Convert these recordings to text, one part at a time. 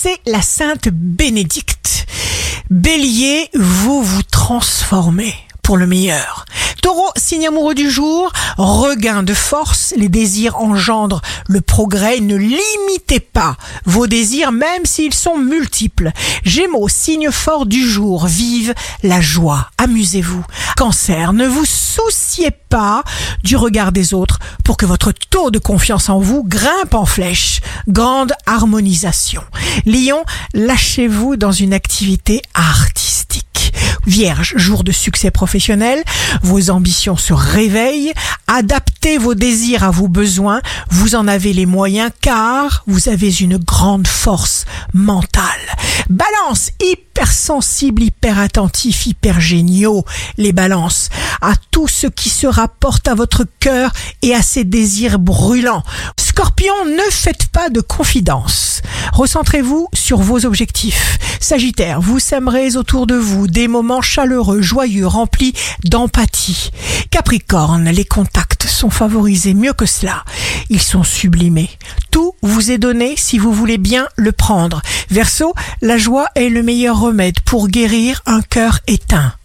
c'est la Sainte Bénédicte. Bélier, vous vous transformez pour le meilleur. Taureau, signe amoureux du jour, regain de force, les désirs engendrent le progrès, ne limitez pas vos désirs même s'ils sont multiples. Gémeaux, signe fort du jour, vive la joie, amusez-vous. Cancer, ne vous souciez pas du regard des autres pour que votre taux de confiance en vous grimpe en flèche. Grande harmonisation. Lion, lâchez-vous dans une activité artistique. Vierge, jour de succès professionnel, vos ambitions se réveillent, adaptez vos désirs à vos besoins, vous en avez les moyens car vous avez une grande force mentale. Balance, hypersensible, hyper attentif, hyper géniaux, les balances, à ce qui se rapporte à votre cœur et à ses désirs brûlants. Scorpion, ne faites pas de confidence. Recentrez-vous sur vos objectifs. Sagittaire, vous sèmerez autour de vous des moments chaleureux, joyeux, remplis d'empathie. Capricorne, les contacts sont favorisés mieux que cela. Ils sont sublimés. Tout vous est donné si vous voulez bien le prendre. Verseau, la joie est le meilleur remède pour guérir un cœur éteint.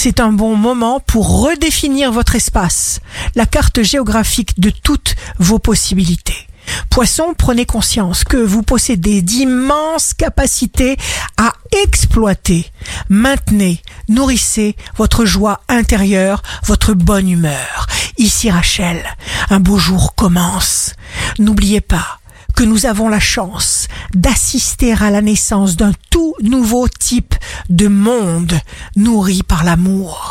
C'est un bon moment pour redéfinir votre espace, la carte géographique de toutes vos possibilités. Poisson, prenez conscience que vous possédez d'immenses capacités à exploiter. Maintenez, nourrissez votre joie intérieure, votre bonne humeur. Ici Rachel, un beau jour commence. N'oubliez pas que nous avons la chance d'assister à la naissance d'un tout nouveau type de monde nourri par l'amour.